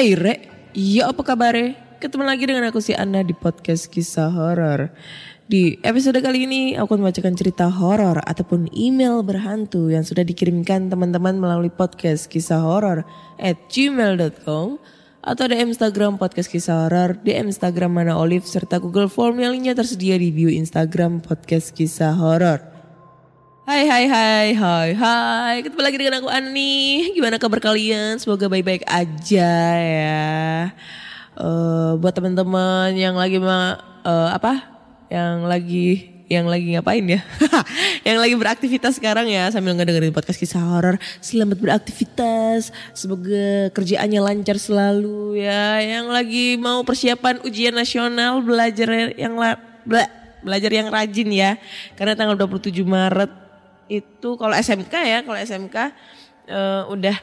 Hey Re, iya apa kabar Ketemu lagi dengan aku si Anna di podcast kisah horor. Di episode kali ini aku akan membacakan cerita horor ataupun email berhantu yang sudah dikirimkan teman-teman melalui podcast kisah horor at gmail.com atau DM Instagram podcast kisah horor, DM Instagram mana Olive serta Google Form yang linknya tersedia di bio Instagram podcast kisah horor. Hai hai hai hai hai. Ketemu lagi dengan aku Ani. Gimana kabar kalian? Semoga baik-baik aja ya. Eh, Buat teman-teman yang lagi ma eh, Apa? Yang lagi Yang lagi ngapain ya? Yang lagi beraktivitas sekarang ya Sambil ngedengerin podcast kisah horor. Selamat beraktivitas. Semoga kerjaannya lancar selalu ya. Yang lagi mau persiapan ujian nasional Belajar yang la, bela- Belajar yang rajin ya. Karena tanggal 27 Maret itu kalau SMK ya, kalau SMK eh, udah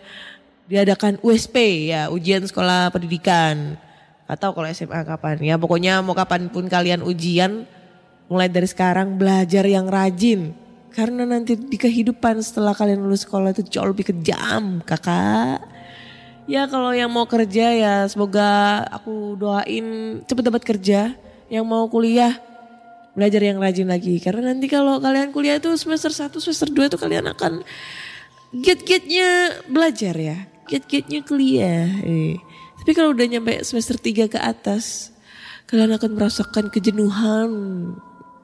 diadakan USP ya, ujian sekolah pendidikan. Atau kalau SMA kapan ya, pokoknya mau kapan pun kalian ujian, mulai dari sekarang belajar yang rajin. Karena nanti di kehidupan setelah kalian lulus sekolah itu jauh lebih kejam kakak. Ya kalau yang mau kerja ya semoga aku doain cepet dapat kerja. Yang mau kuliah belajar yang rajin lagi. Karena nanti kalau kalian kuliah itu semester 1 semester 2 itu kalian akan get-getnya belajar ya. Get-getnya kuliah. Eh. tapi kalau udah nyampe semester 3 ke atas kalian akan merasakan kejenuhan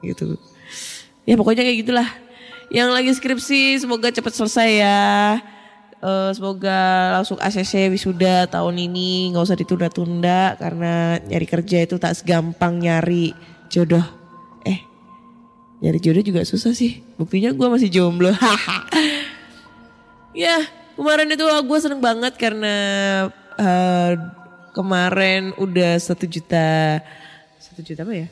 gitu. Ya pokoknya kayak gitulah. Yang lagi skripsi semoga cepat selesai ya. Eh, semoga langsung ACC wisuda tahun ini nggak usah ditunda-tunda karena nyari kerja itu tak segampang nyari jodoh nyari jodoh juga susah sih. Buktinya gue masih jomblo. Ya kemarin itu gue seneng banget karena eh, kemarin udah satu juta satu juta apa ya?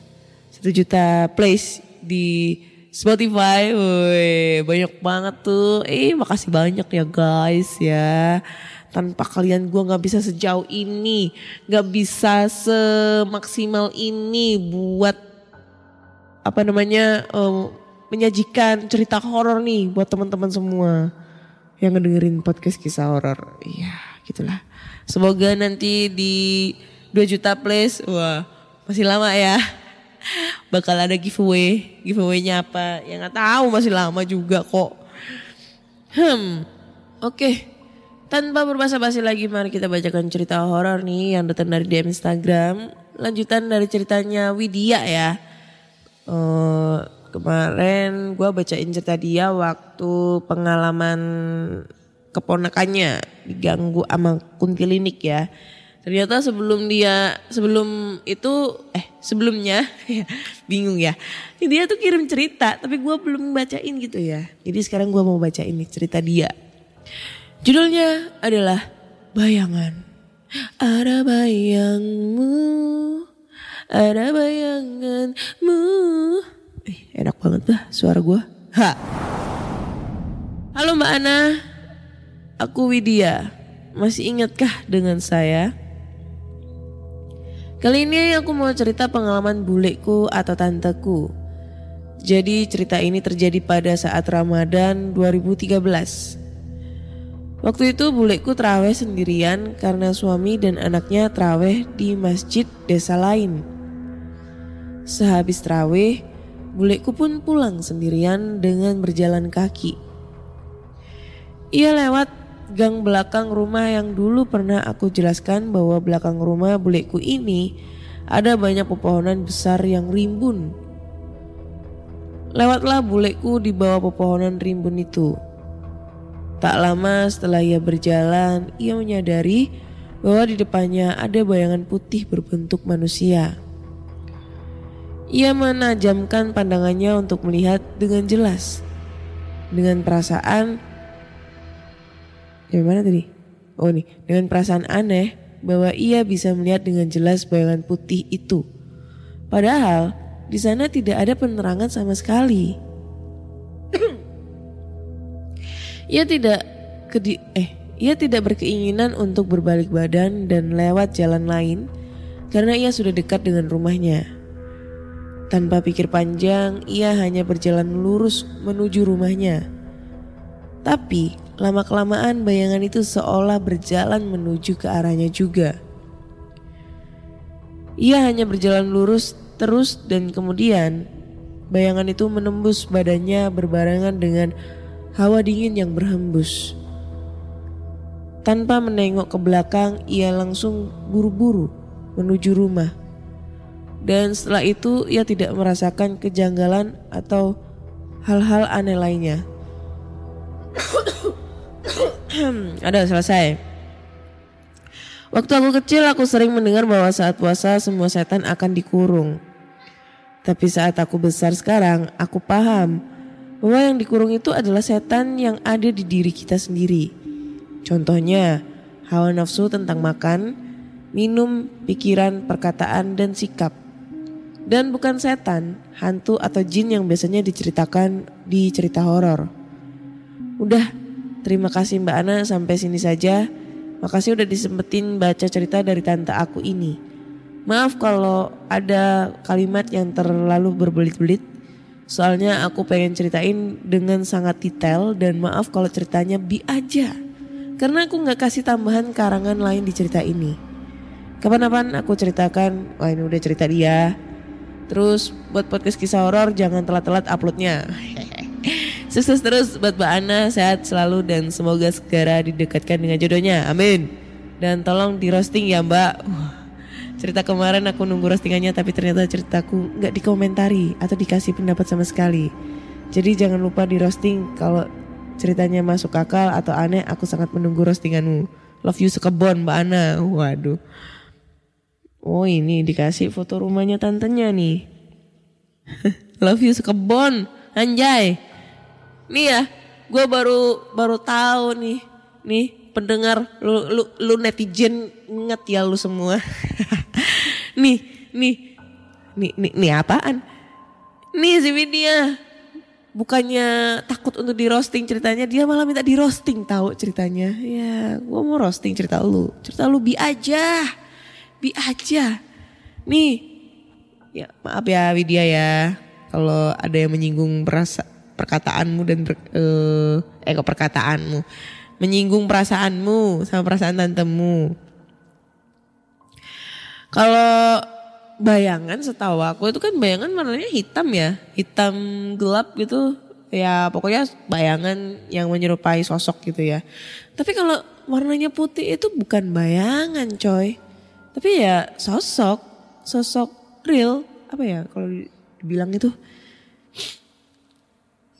Satu juta plays di Spotify, woi banyak banget tuh. Eh makasih banyak ya guys ya. Tanpa kalian gue nggak bisa sejauh ini, nggak bisa semaksimal ini buat apa namanya em, menyajikan cerita horor nih buat teman-teman semua yang ngedengerin podcast kisah horor. Iya, gitulah. Semoga nanti di 2 juta plays, wah masih lama ya. Bakal ada giveaway, giveaway-nya apa? Ya nggak tahu masih lama juga kok. Hmm, oke. Tanpa berbasa-basi lagi, mari kita bacakan cerita horor nih yang datang dari DM Instagram. Lanjutan dari ceritanya Widya ya. Eh, kemarin gue bacain cerita dia waktu pengalaman keponakannya diganggu sama kuntilinik ya. Ternyata sebelum dia sebelum itu eh sebelumnya ya, bingung ya. Dia tuh kirim cerita tapi gue belum bacain gitu ya. Jadi sekarang gue mau bacain nih cerita dia. Judulnya adalah Bayangan. Ada bayangmu, ada bayanganmu. Eh, enak banget dah suara gue. Ha. Halo Mbak Ana, aku Widya. Masih ingatkah dengan saya? Kali ini aku mau cerita pengalaman buleku atau tanteku. Jadi cerita ini terjadi pada saat Ramadan 2013. Waktu itu buleku terawih sendirian karena suami dan anaknya terawih di masjid desa lain. Sehabis terawih, buleku pun pulang sendirian dengan berjalan kaki. Ia lewat gang belakang rumah yang dulu pernah aku jelaskan bahwa belakang rumah buleku ini ada banyak pepohonan besar yang rimbun. Lewatlah buleku di bawah pepohonan rimbun itu. Tak lama setelah ia berjalan, ia menyadari bahwa di depannya ada bayangan putih berbentuk manusia. Ia menajamkan pandangannya untuk melihat dengan jelas. Dengan perasaan Yang mana tadi? Oh nih, dengan perasaan aneh bahwa ia bisa melihat dengan jelas bayangan putih itu. Padahal di sana tidak ada penerangan sama sekali. ia tidak kedi eh ia tidak berkeinginan untuk berbalik badan dan lewat jalan lain karena ia sudah dekat dengan rumahnya. Tanpa pikir panjang, ia hanya berjalan lurus menuju rumahnya. Tapi lama-kelamaan bayangan itu seolah berjalan menuju ke arahnya juga. Ia hanya berjalan lurus terus dan kemudian bayangan itu menembus badannya berbarengan dengan hawa dingin yang berhembus. Tanpa menengok ke belakang, ia langsung buru-buru menuju rumah. Dan setelah itu ia tidak merasakan kejanggalan atau hal-hal aneh lainnya. Ada selesai. Waktu aku kecil aku sering mendengar bahwa saat puasa semua setan akan dikurung. Tapi saat aku besar sekarang, aku paham bahwa yang dikurung itu adalah setan yang ada di diri kita sendiri. Contohnya, hawa nafsu tentang makan, minum, pikiran, perkataan, dan sikap. Dan bukan setan, hantu atau jin yang biasanya diceritakan di cerita horor. Udah, terima kasih Mbak Ana sampai sini saja. Makasih udah disempetin baca cerita dari tante aku ini. Maaf kalau ada kalimat yang terlalu berbelit-belit. Soalnya aku pengen ceritain dengan sangat detail dan maaf kalau ceritanya bi aja. Karena aku nggak kasih tambahan karangan lain di cerita ini. Kapan-kapan aku ceritakan, wah ini udah cerita dia. Terus buat podcast kisah horor jangan telat-telat uploadnya. Sukses terus buat Mbak Ana, sehat selalu dan semoga segera didekatkan dengan jodohnya. Amin. Dan tolong di roasting ya Mbak. Cerita kemarin aku nunggu roastingannya tapi ternyata ceritaku nggak dikomentari atau dikasih pendapat sama sekali. Jadi jangan lupa di roasting kalau ceritanya masuk akal atau aneh aku sangat menunggu roastinganmu. Love you sekebon Mbak Ana. Waduh. Oh ini dikasih foto rumahnya tantenya nih. Love you sekebon, anjay. Nih ya, gue baru baru tahu nih, nih pendengar lu lu lu netizen inget ya lu semua. nih, nih, nih, nih, nih apaan? Nih si Widya, bukannya takut untuk di roasting ceritanya, dia malah minta di roasting tahu ceritanya. Ya, gue mau roasting cerita lu, cerita lu bi aja bi aja. Nih, ya maaf ya Widya ya, kalau ada yang menyinggung perasa perkataanmu dan ber, eh, eh kok perkataanmu, menyinggung perasaanmu sama perasaan tantemu. Kalau bayangan setahu aku itu kan bayangan warnanya hitam ya, hitam gelap gitu. Ya pokoknya bayangan yang menyerupai sosok gitu ya. Tapi kalau warnanya putih itu bukan bayangan coy. Tapi ya sosok, sosok real apa ya kalau dibilang itu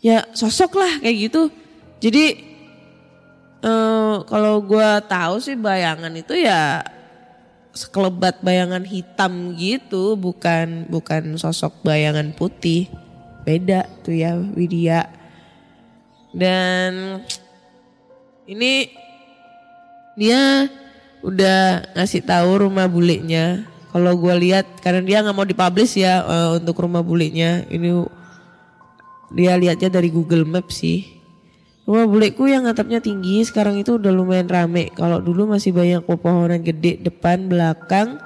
ya sosok lah kayak gitu. Jadi eh, kalau gue tahu sih bayangan itu ya sekelebat bayangan hitam gitu, bukan bukan sosok bayangan putih. Beda tuh ya Widya. Dan ini dia udah ngasih tahu rumah bulenya. Kalau gue lihat karena dia nggak mau dipublish ya eh, untuk rumah bulenya. Ini dia lihatnya dari Google Maps sih. Rumah buleku yang atapnya tinggi sekarang itu udah lumayan rame. Kalau dulu masih banyak pepohonan gede depan belakang.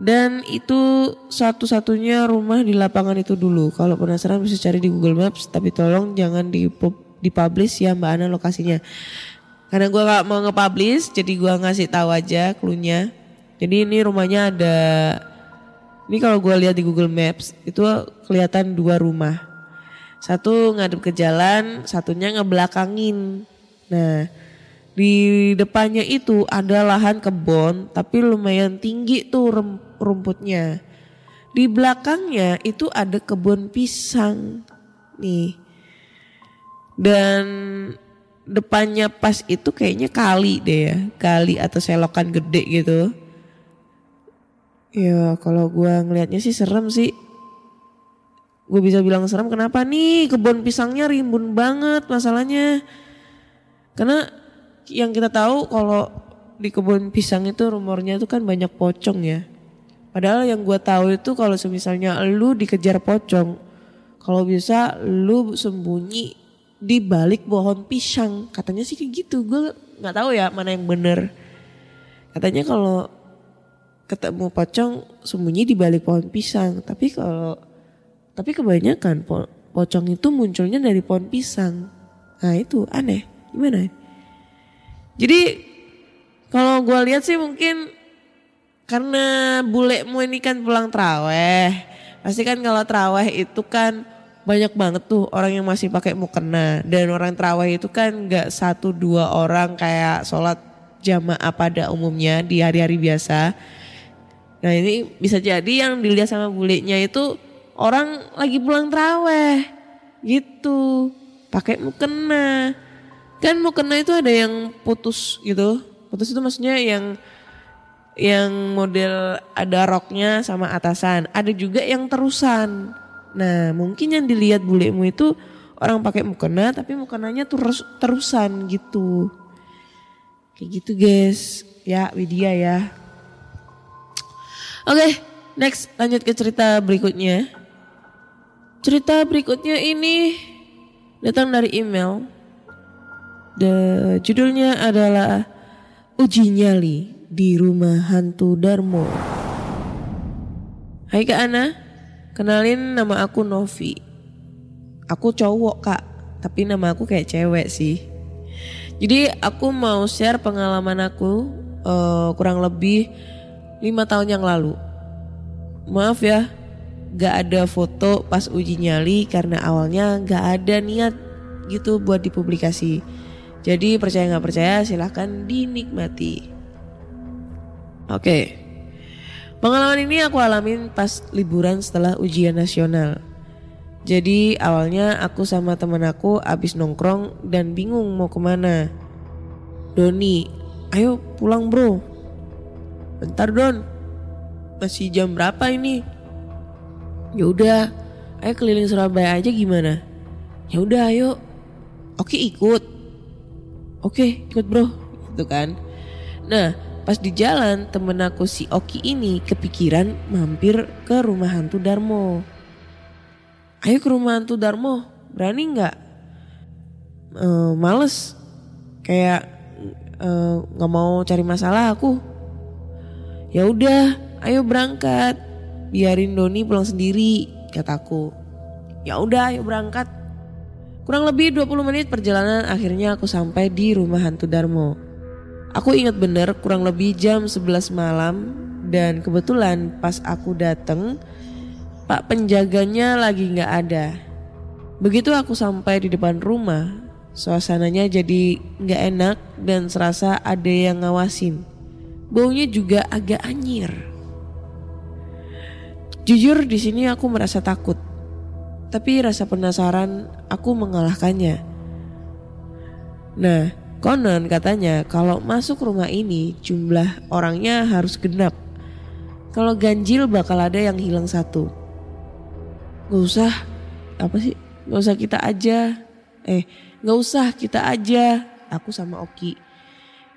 Dan itu satu-satunya rumah di lapangan itu dulu. Kalau penasaran bisa cari di Google Maps. Tapi tolong jangan di dipublish ya Mbak Ana lokasinya. Karena gue gak mau nge-publish jadi gue ngasih tahu aja clue-nya. Jadi ini rumahnya ada, ini kalau gue lihat di Google Maps itu kelihatan dua rumah. Satu ngadep ke jalan, satunya ngebelakangin. Nah di depannya itu ada lahan kebun tapi lumayan tinggi tuh rumputnya. Di belakangnya itu ada kebun pisang. Nih. Dan depannya pas itu kayaknya kali deh ya. Kali atau selokan gede gitu. Ya kalau gua ngelihatnya sih serem sih. Gue bisa bilang serem kenapa nih kebun pisangnya rimbun banget masalahnya. Karena yang kita tahu kalau di kebun pisang itu rumornya itu kan banyak pocong ya. Padahal yang gue tahu itu kalau misalnya lu dikejar pocong, kalau bisa lu sembunyi di balik pohon pisang. Katanya sih kayak gitu. Gue nggak tahu ya mana yang bener. Katanya kalau ketemu pocong sembunyi di balik pohon pisang. Tapi kalau tapi kebanyakan po, pocong itu munculnya dari pohon pisang. Nah itu aneh. Gimana? Jadi kalau gue lihat sih mungkin karena bulemu ini kan pulang traweh. Pasti kan kalau traweh itu kan banyak banget tuh orang yang masih pakai mukena. Dan orang traweh itu kan gak satu dua orang kayak sholat jamaah pada umumnya di hari-hari biasa. Nah ini bisa jadi yang dilihat sama bulenya itu orang lagi pulang traweh gitu. Pakai mukena. Kan mukena itu ada yang putus gitu putus itu maksudnya yang yang model ada roknya sama atasan. Ada juga yang terusan. Nah mungkin yang dilihat bulemu itu orang pakai mukena tapi mukenanya terus terusan gitu. Kayak gitu guys. Ya Widya ya. Oke next lanjut ke cerita berikutnya. Cerita berikutnya ini datang dari email. The judulnya adalah uji nyali di rumah hantu Darmo. Hai Kak Ana, kenalin nama aku Novi. Aku cowok kak, tapi nama aku kayak cewek sih. Jadi aku mau share pengalaman aku uh, kurang lebih lima tahun yang lalu. Maaf ya, gak ada foto pas uji nyali karena awalnya gak ada niat gitu buat dipublikasi. Jadi percaya nggak percaya silahkan dinikmati. Oke, pengalaman ini aku alamin pas liburan setelah ujian nasional. Jadi awalnya aku sama temen aku abis nongkrong dan bingung mau ke mana. Doni, ayo pulang bro. Bentar Don, masih jam berapa ini? Ya udah, ayo keliling Surabaya aja gimana? Ya udah ayo. Oke ikut oke ikut bro gitu kan nah pas di jalan temen aku si Oki ini kepikiran mampir ke rumah hantu Darmo. Ayo ke rumah hantu Darmo berani nggak? E, males. Kayak eh, nggak e, mau cari masalah aku. Ya udah ayo berangkat. Biarin Doni pulang sendiri kataku ya udah ayo berangkat. Kurang lebih 20 menit perjalanan akhirnya aku sampai di rumah hantu Darmo. Aku ingat bener kurang lebih jam 11 malam dan kebetulan pas aku dateng pak penjaganya lagi nggak ada. Begitu aku sampai di depan rumah, suasananya jadi nggak enak dan serasa ada yang ngawasin. Baunya juga agak anyir. Jujur di sini aku merasa takut tapi rasa penasaran aku mengalahkannya. Nah, konon katanya kalau masuk rumah ini jumlah orangnya harus genap. Kalau ganjil bakal ada yang hilang satu. Gak usah, apa sih? Gak usah kita aja. Eh, gak usah kita aja. Aku sama Oki.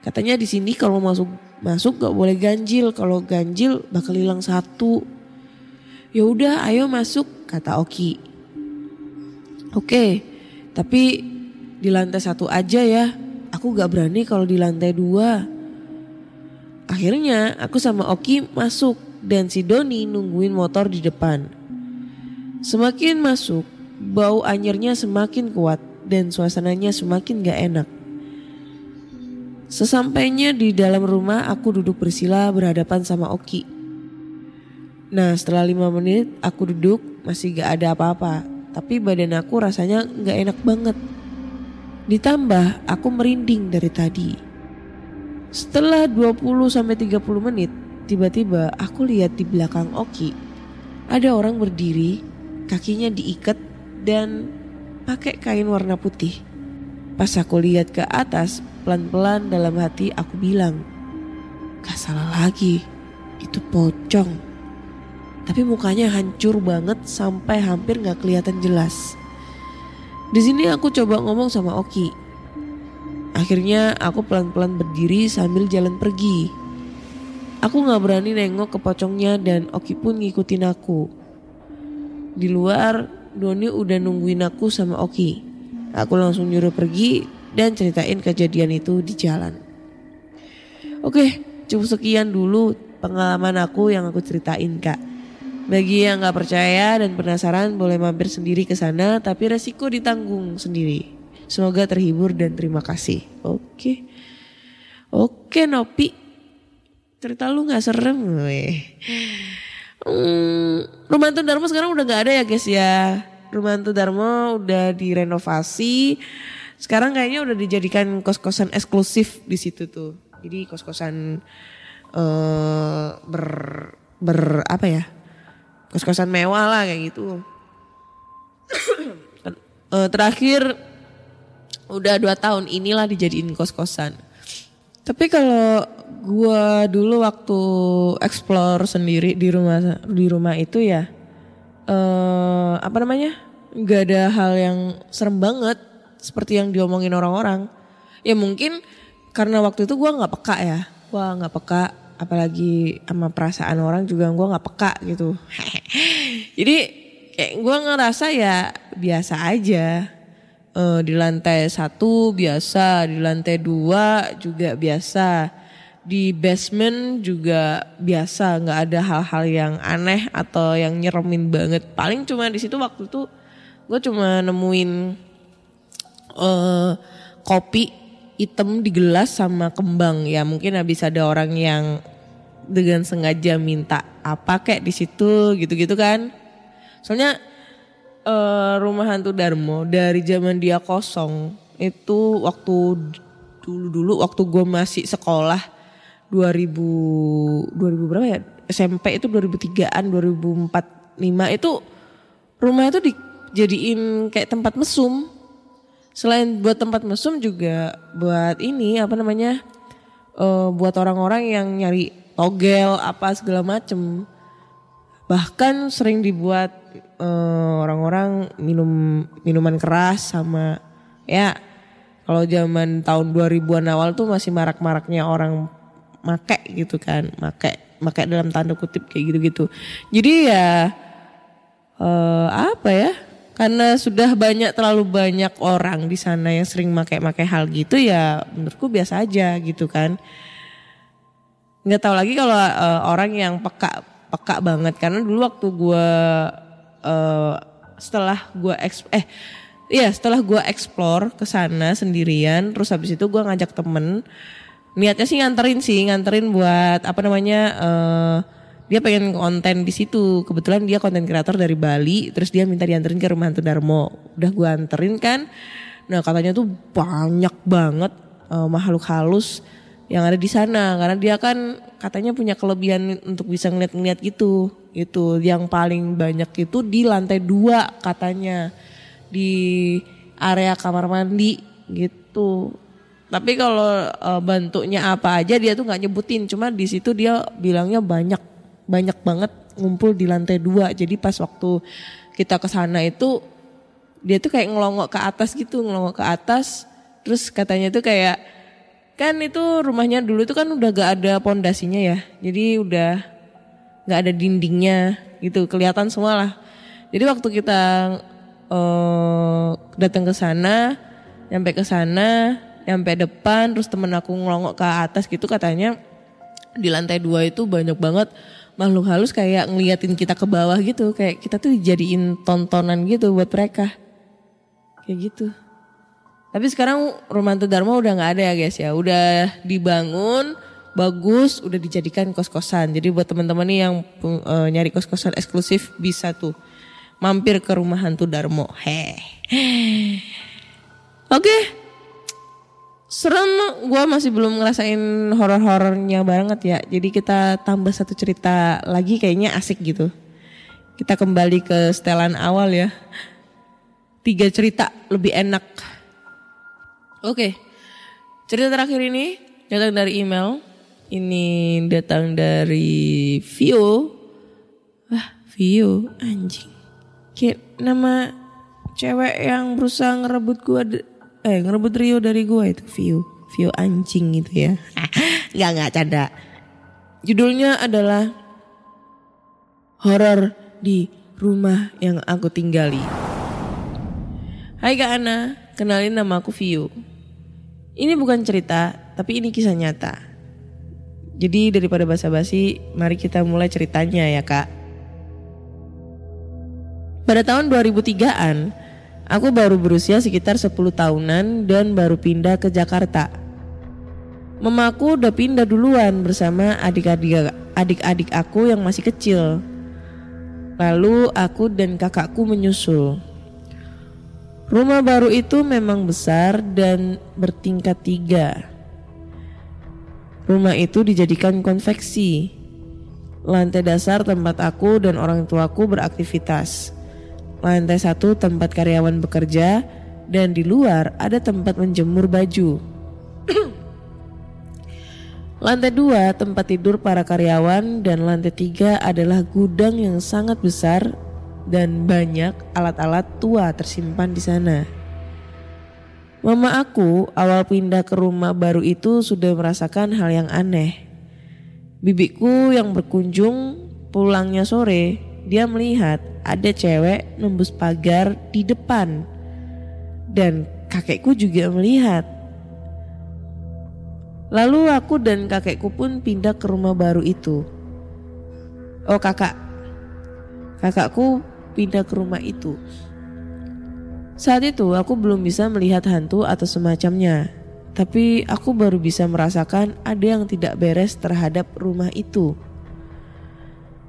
Katanya di sini kalau masuk masuk gak boleh ganjil. Kalau ganjil bakal hilang satu. Ya udah, ayo masuk, kata Oki. Oke, tapi di lantai satu aja ya. Aku gak berani kalau di lantai dua. Akhirnya aku sama Oki masuk dan si Doni nungguin motor di depan. Semakin masuk, bau anyirnya semakin kuat dan suasananya semakin gak enak. Sesampainya di dalam rumah aku duduk bersila berhadapan sama Oki. Nah setelah lima menit aku duduk masih gak ada apa-apa tapi badan aku rasanya gak enak banget. Ditambah aku merinding dari tadi. Setelah 20 sampai 30 menit, tiba-tiba aku lihat di belakang Oki ada orang berdiri, kakinya diikat dan pakai kain warna putih. Pas aku lihat ke atas, pelan-pelan dalam hati aku bilang, gak salah lagi, itu pocong. Tapi mukanya hancur banget sampai hampir gak kelihatan jelas. Di sini aku coba ngomong sama Oki. Akhirnya aku pelan-pelan berdiri sambil jalan pergi. Aku gak berani nengok ke pocongnya dan Oki pun ngikutin aku. Di luar, Doni udah nungguin aku sama Oki. Aku langsung nyuruh pergi dan ceritain kejadian itu di jalan. Oke, cukup sekian dulu pengalaman aku yang aku ceritain kak. Bagi yang gak percaya dan penasaran boleh mampir sendiri ke sana tapi resiko ditanggung sendiri. Semoga terhibur dan terima kasih. Oke. Oke Nopi. Cerita lu gak serem weh. Hmm, Rumah Anton Darmo sekarang udah gak ada ya guys ya. Rumah Anton Darmo udah direnovasi. Sekarang kayaknya udah dijadikan kos-kosan eksklusif di situ tuh. Jadi kos-kosan eh ber ber apa ya? Kos-kosan mewah lah kayak gitu. Eh, terakhir udah dua tahun inilah dijadiin kos-kosan. Tapi kalau gua dulu waktu explore sendiri di rumah di rumah itu ya eh apa namanya? nggak ada hal yang serem banget seperti yang diomongin orang-orang. Ya mungkin karena waktu itu gua nggak peka ya. Gua nggak peka apalagi sama perasaan orang juga gua nggak peka gitu. Jadi kayak gua ngerasa ya biasa aja. Eh, di lantai satu biasa, di lantai dua juga biasa, di basement juga biasa, nggak ada hal-hal yang aneh atau yang nyeremin banget. Paling cuma di situ waktu itu gue cuma nemuin eh kopi hitam di gelas sama kembang ya mungkin habis ada orang yang dengan sengaja minta apa kayak di situ gitu-gitu kan. Soalnya eh, rumah hantu Darmo dari zaman dia kosong itu waktu dulu-dulu waktu gue masih sekolah 2000 2000 berapa ya SMP itu 2003an 2004 5 itu rumah itu dijadiin kayak tempat mesum selain buat tempat mesum juga buat ini apa namanya eh, buat orang-orang yang nyari togel apa segala macem. Bahkan sering dibuat eh, orang-orang minum minuman keras sama ya kalau zaman tahun 2000-an awal tuh masih marak-maraknya orang make gitu kan make make dalam tanda kutip kayak gitu-gitu. Jadi ya eh, apa ya karena sudah banyak terlalu banyak orang di sana yang sering make-make hal gitu ya menurutku biasa aja gitu kan nggak tahu lagi kalau eh, orang yang peka peka banget. Karena dulu waktu gue eh, setelah gue eh iya setelah gue explore ke sana sendirian terus habis itu gue ngajak temen niatnya sih nganterin sih nganterin buat apa namanya eh dia pengen konten di situ. Kebetulan dia konten kreator dari Bali terus dia minta dianterin ke rumah hantu Darmo. Udah gue anterin kan? Nah katanya tuh banyak banget eh, makhluk halus yang ada di sana. Karena dia kan katanya punya kelebihan untuk bisa ngeliat-ngeliat gitu. Itu yang paling banyak itu di lantai dua katanya. Di area kamar mandi gitu. Tapi kalau eh, bentuknya apa aja dia tuh nggak nyebutin. Cuma di situ dia bilangnya banyak banyak banget ngumpul di lantai dua. Jadi pas waktu kita ke sana itu dia tuh kayak ngelongok ke atas gitu ngelongok ke atas. Terus katanya tuh kayak kan itu rumahnya dulu tuh kan udah gak ada pondasinya ya. Jadi udah nggak ada dindingnya gitu kelihatan semua lah. Jadi waktu kita eh, datang ke sana nyampe ke sana nyampe depan terus temen aku ngelongok ke atas gitu katanya di lantai dua itu banyak banget makhluk halus kayak ngeliatin kita ke bawah gitu. Kayak kita tuh dijadiin tontonan gitu buat mereka. Kayak gitu tapi sekarang rumah Hantu Dharma udah nggak ada ya guys ya udah dibangun bagus udah dijadikan kos-kosan jadi buat teman-teman nih yang eh, nyari kos-kosan eksklusif bisa tuh mampir ke rumah hantu Darmo heh oke serem gue masih belum ngerasain horor-horornya banget ya. Jadi kita tambah satu cerita lagi kayaknya asik gitu. Kita kembali ke setelan awal ya. Tiga cerita lebih enak. Oke. Cerita terakhir ini datang dari email. Ini datang dari Vio. Wah, Vio anjing. Kayak nama cewek yang berusaha ngerebut gua eh ngerebut Rio dari gua itu Vio. Vio anjing gitu ya. Nggak nggak canda. Judulnya adalah horor di rumah yang aku tinggali. Hai Kak Ana, kenalin nama aku Vio. Ini bukan cerita, tapi ini kisah nyata. Jadi daripada basa-basi, mari kita mulai ceritanya ya kak. Pada tahun 2003-an, aku baru berusia sekitar 10 tahunan dan baru pindah ke Jakarta. Mamaku udah pindah duluan bersama adik-adik adik-adik aku yang masih kecil. Lalu aku dan kakakku menyusul. Rumah baru itu memang besar dan bertingkat tiga. Rumah itu dijadikan konveksi. Lantai dasar tempat aku dan orang tuaku beraktivitas. Lantai satu tempat karyawan bekerja dan di luar ada tempat menjemur baju. lantai dua tempat tidur para karyawan dan lantai tiga adalah gudang yang sangat besar dan banyak alat-alat tua tersimpan di sana. Mama aku awal pindah ke rumah baru itu sudah merasakan hal yang aneh. Bibiku yang berkunjung pulangnya sore, dia melihat ada cewek nembus pagar di depan. Dan kakekku juga melihat. Lalu aku dan kakekku pun pindah ke rumah baru itu. Oh kakak, kakakku pindah ke rumah itu. Saat itu aku belum bisa melihat hantu atau semacamnya, tapi aku baru bisa merasakan ada yang tidak beres terhadap rumah itu.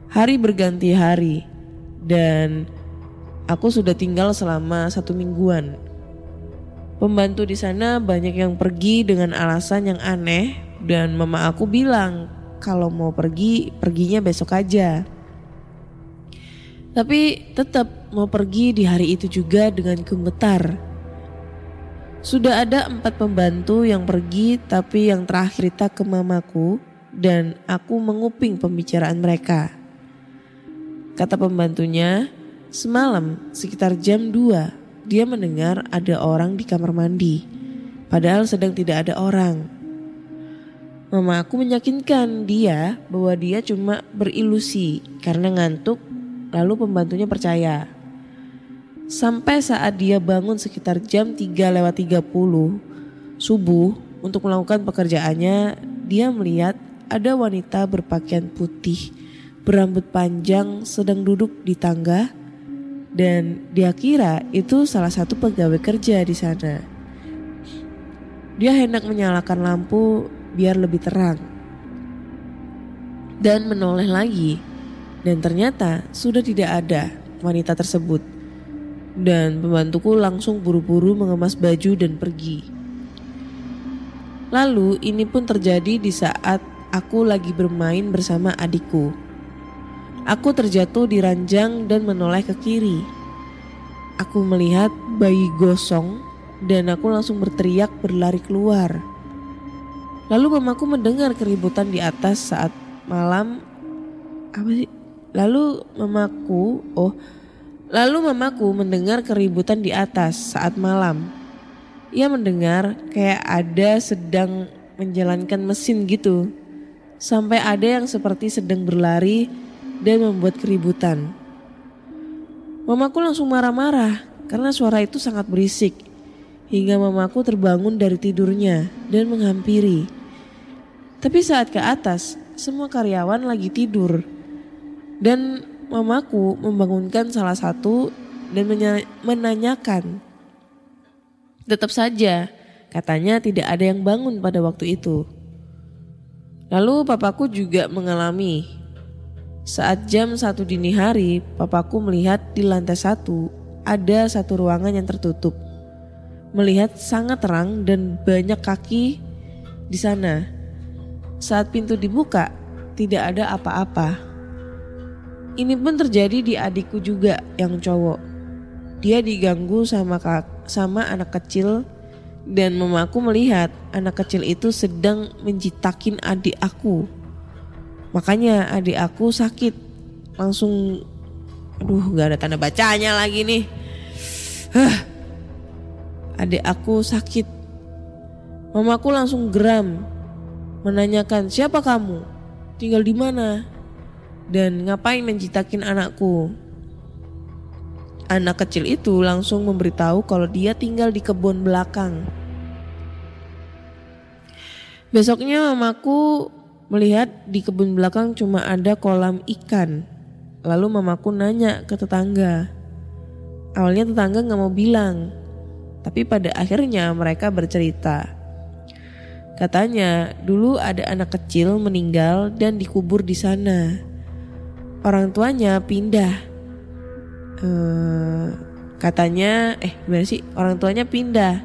Hari berganti hari, dan aku sudah tinggal selama satu mingguan. Pembantu di sana banyak yang pergi dengan alasan yang aneh, dan mama aku bilang kalau mau pergi, perginya besok aja. Tapi tetap mau pergi di hari itu juga dengan gemetar. Sudah ada empat pembantu yang pergi tapi yang terakhir tak ke mamaku dan aku menguping pembicaraan mereka. Kata pembantunya, semalam sekitar jam 2 dia mendengar ada orang di kamar mandi. Padahal sedang tidak ada orang. Mama aku meyakinkan dia bahwa dia cuma berilusi karena ngantuk Lalu pembantunya percaya. Sampai saat dia bangun sekitar jam 3 lewat 30 subuh untuk melakukan pekerjaannya, dia melihat ada wanita berpakaian putih, berambut panjang sedang duduk di tangga dan dia kira itu salah satu pegawai kerja di sana. Dia hendak menyalakan lampu biar lebih terang. Dan menoleh lagi dan ternyata sudah tidak ada wanita tersebut. Dan pembantuku langsung buru-buru mengemas baju dan pergi. Lalu ini pun terjadi di saat aku lagi bermain bersama adikku. Aku terjatuh di ranjang dan menoleh ke kiri. Aku melihat bayi gosong dan aku langsung berteriak berlari keluar. Lalu mamaku mendengar keributan di atas saat malam apa sih? Lalu mamaku, oh, lalu mamaku mendengar keributan di atas saat malam. Ia mendengar kayak ada sedang menjalankan mesin gitu. Sampai ada yang seperti sedang berlari dan membuat keributan. Mamaku langsung marah-marah karena suara itu sangat berisik. Hingga mamaku terbangun dari tidurnya dan menghampiri. Tapi saat ke atas, semua karyawan lagi tidur. Dan mamaku membangunkan salah satu dan menanyakan. Tetap saja, katanya tidak ada yang bangun pada waktu itu. Lalu papaku juga mengalami. Saat jam satu dini hari, papaku melihat di lantai satu ada satu ruangan yang tertutup. melihat sangat terang dan banyak kaki di sana. Saat pintu dibuka, tidak ada apa-apa. Ini pun terjadi di adikku juga yang cowok. Dia diganggu sama kak, sama anak kecil dan mamaku melihat anak kecil itu sedang menjitakin adik aku. Makanya adik aku sakit. Langsung aduh gak ada tanda bacanya lagi nih. Hah. Adik aku sakit. Mamaku langsung geram menanyakan siapa kamu, tinggal di mana, dan ngapain menjitakin anakku. Anak kecil itu langsung memberitahu kalau dia tinggal di kebun belakang. Besoknya mamaku melihat di kebun belakang cuma ada kolam ikan. Lalu mamaku nanya ke tetangga. Awalnya tetangga nggak mau bilang, tapi pada akhirnya mereka bercerita. Katanya dulu ada anak kecil meninggal dan dikubur di sana. Orang tuanya pindah. Eh, katanya, eh gimana sih? Orang tuanya pindah.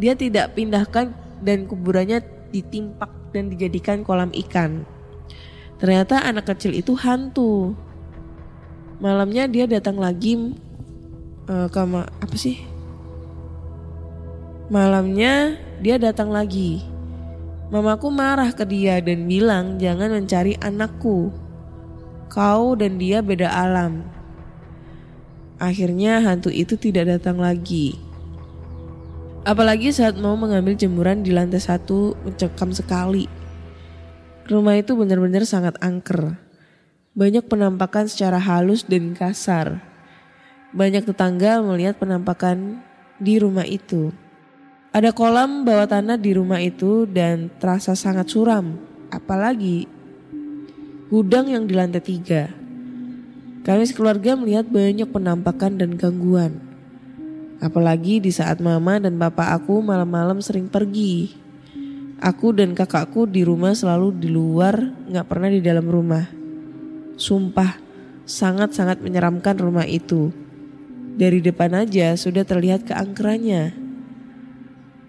Dia tidak pindahkan dan kuburannya ditimpak dan dijadikan kolam ikan. Ternyata anak kecil itu hantu. Malamnya dia datang lagi uh, ke apa sih? Malamnya dia datang lagi. Mamaku marah ke dia dan bilang jangan mencari anakku. Kau dan dia beda alam. Akhirnya hantu itu tidak datang lagi. Apalagi saat mau mengambil jemuran di lantai satu mencekam sekali. Rumah itu benar-benar sangat angker. Banyak penampakan secara halus dan kasar. Banyak tetangga melihat penampakan di rumah itu. Ada kolam bawah tanah di rumah itu dan terasa sangat suram. Apalagi gudang yang di lantai tiga. Kami sekeluarga melihat banyak penampakan dan gangguan. Apalagi di saat mama dan bapak aku malam-malam sering pergi. Aku dan kakakku di rumah selalu di luar, nggak pernah di dalam rumah. Sumpah, sangat-sangat menyeramkan rumah itu. Dari depan aja sudah terlihat keangkerannya.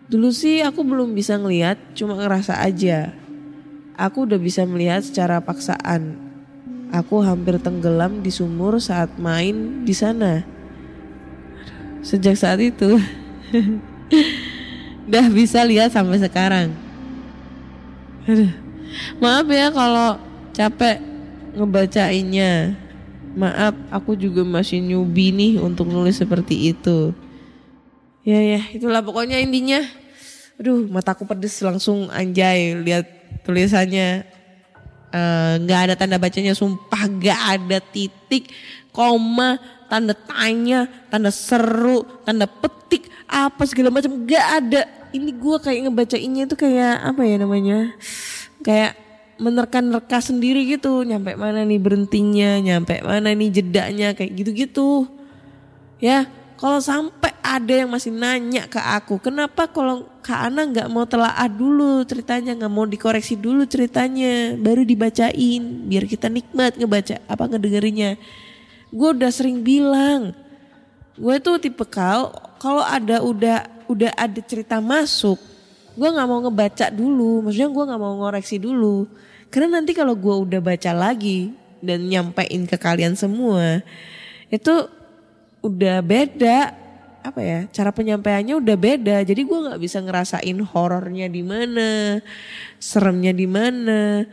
Dulu sih aku belum bisa ngeliat, cuma ngerasa aja. Aku udah bisa melihat secara paksaan. Aku hampir tenggelam di sumur saat main di sana. Sejak saat itu, udah bisa lihat sampai sekarang. Maaf ya kalau capek ngebacainnya. Maaf, aku juga masih newbie nih untuk nulis seperti itu. Ya ya, itulah pokoknya intinya. Aduh, mataku pedes langsung anjay lihat tulisannya. Eh, nggak ada tanda bacanya, sumpah gak ada titik, koma, tanda tanya, tanda seru, tanda petik, apa segala macam gak ada. Ini gue kayak ngebacainnya itu kayak apa ya namanya? Kayak menerka-nerka sendiri gitu, nyampe mana nih berhentinya, nyampe mana nih jedanya, kayak gitu-gitu. Ya, kalau sampai ada yang masih nanya ke aku, kenapa kalau Kak Ana nggak mau telaah dulu ceritanya, nggak mau dikoreksi dulu ceritanya, baru dibacain, biar kita nikmat ngebaca apa ngedengerinnya. Gue udah sering bilang, gue tuh tipe kal kalau ada udah udah ada cerita masuk, gue nggak mau ngebaca dulu, maksudnya gue nggak mau ngoreksi dulu, karena nanti kalau gue udah baca lagi dan nyampein ke kalian semua, itu udah beda. Apa ya cara penyampaiannya udah beda. Jadi gue nggak bisa ngerasain horornya di mana seremnya di mana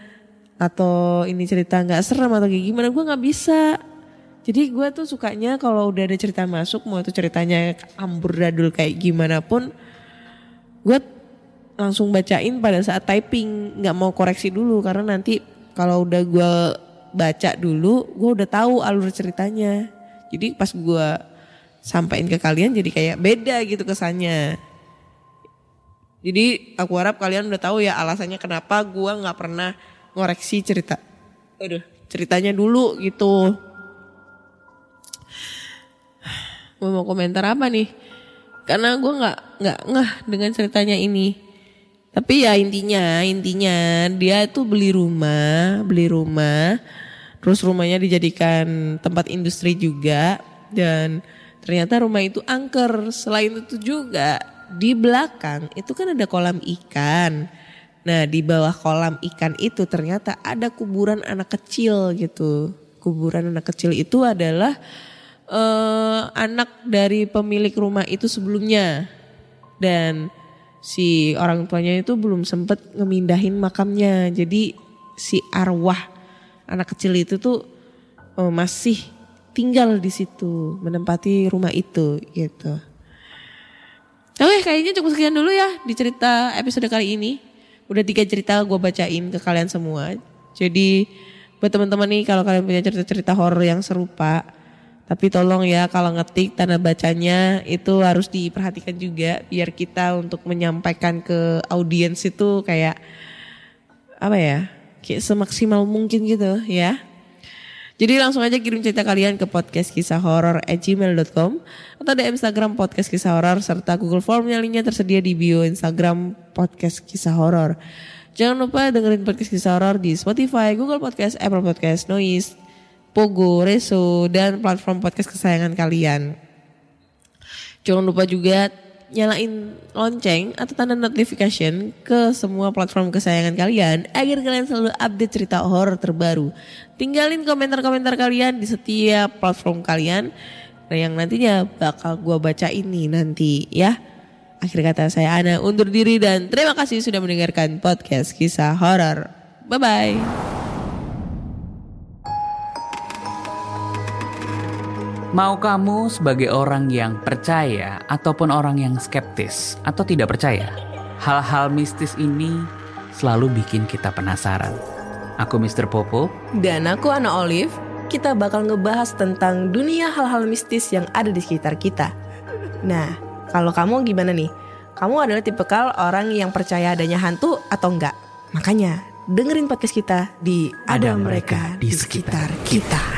atau ini cerita nggak serem atau kayak gimana. Gue nggak bisa. Jadi gue tuh sukanya kalau udah ada cerita masuk mau itu ceritanya amburadul kayak gimana pun gue langsung bacain pada saat typing. Nggak mau koreksi dulu karena nanti kalau udah gue baca dulu gue udah tahu alur ceritanya jadi pas gue sampaikan ke kalian jadi kayak beda gitu kesannya. Jadi aku harap kalian udah tahu ya alasannya kenapa gue nggak pernah ngoreksi cerita. Aduh, ceritanya dulu gitu. Gue mau komentar apa nih? Karena gue nggak nggak ngeh dengan ceritanya ini. Tapi ya intinya intinya dia tuh beli rumah, beli rumah, terus rumahnya dijadikan tempat industri juga dan ternyata rumah itu angker. Selain itu juga di belakang itu kan ada kolam ikan. Nah di bawah kolam ikan itu ternyata ada kuburan anak kecil gitu. Kuburan anak kecil itu adalah eh, anak dari pemilik rumah itu sebelumnya. Dan si orang tuanya itu belum sempet ngemindahin makamnya. Jadi si arwah anak kecil itu tuh eh, masih tinggal di situ, menempati rumah itu gitu. Oke, kayaknya cukup sekian dulu ya di cerita episode kali ini. Udah tiga cerita gue bacain ke kalian semua. Jadi buat teman-teman nih kalau kalian punya cerita-cerita horor yang serupa, tapi tolong ya kalau ngetik tanda bacanya itu harus diperhatikan juga biar kita untuk menyampaikan ke audiens itu kayak apa ya? Kayak semaksimal mungkin gitu ya. Jadi langsung aja kirim cerita kalian ke podcast kisah horor at gmail.com atau di Instagram podcast kisah horor serta Google Form yang linknya tersedia di bio Instagram podcast kisah horor. Jangan lupa dengerin podcast kisah horor di Spotify, Google Podcast, Apple Podcast, Noise, Pogo, Reso, dan platform podcast kesayangan kalian. Jangan lupa juga nyalain lonceng atau tanda notification ke semua platform kesayangan kalian agar kalian selalu update cerita horor terbaru. Tinggalin komentar-komentar kalian di setiap platform kalian yang nantinya bakal gua baca ini nanti ya. Akhir kata saya Ana undur diri dan terima kasih sudah mendengarkan podcast kisah horor. Bye bye. Mau kamu sebagai orang yang percaya ataupun orang yang skeptis atau tidak percaya, hal-hal mistis ini selalu bikin kita penasaran. Aku Mr. Popo, Dan aku Ana Olive, kita bakal ngebahas tentang dunia hal-hal mistis yang ada di sekitar kita. Nah, kalau kamu gimana nih? Kamu adalah tipikal orang yang percaya adanya hantu atau enggak? Makanya dengerin podcast kita di Ada Ada, Mereka Mereka di sekitar kita.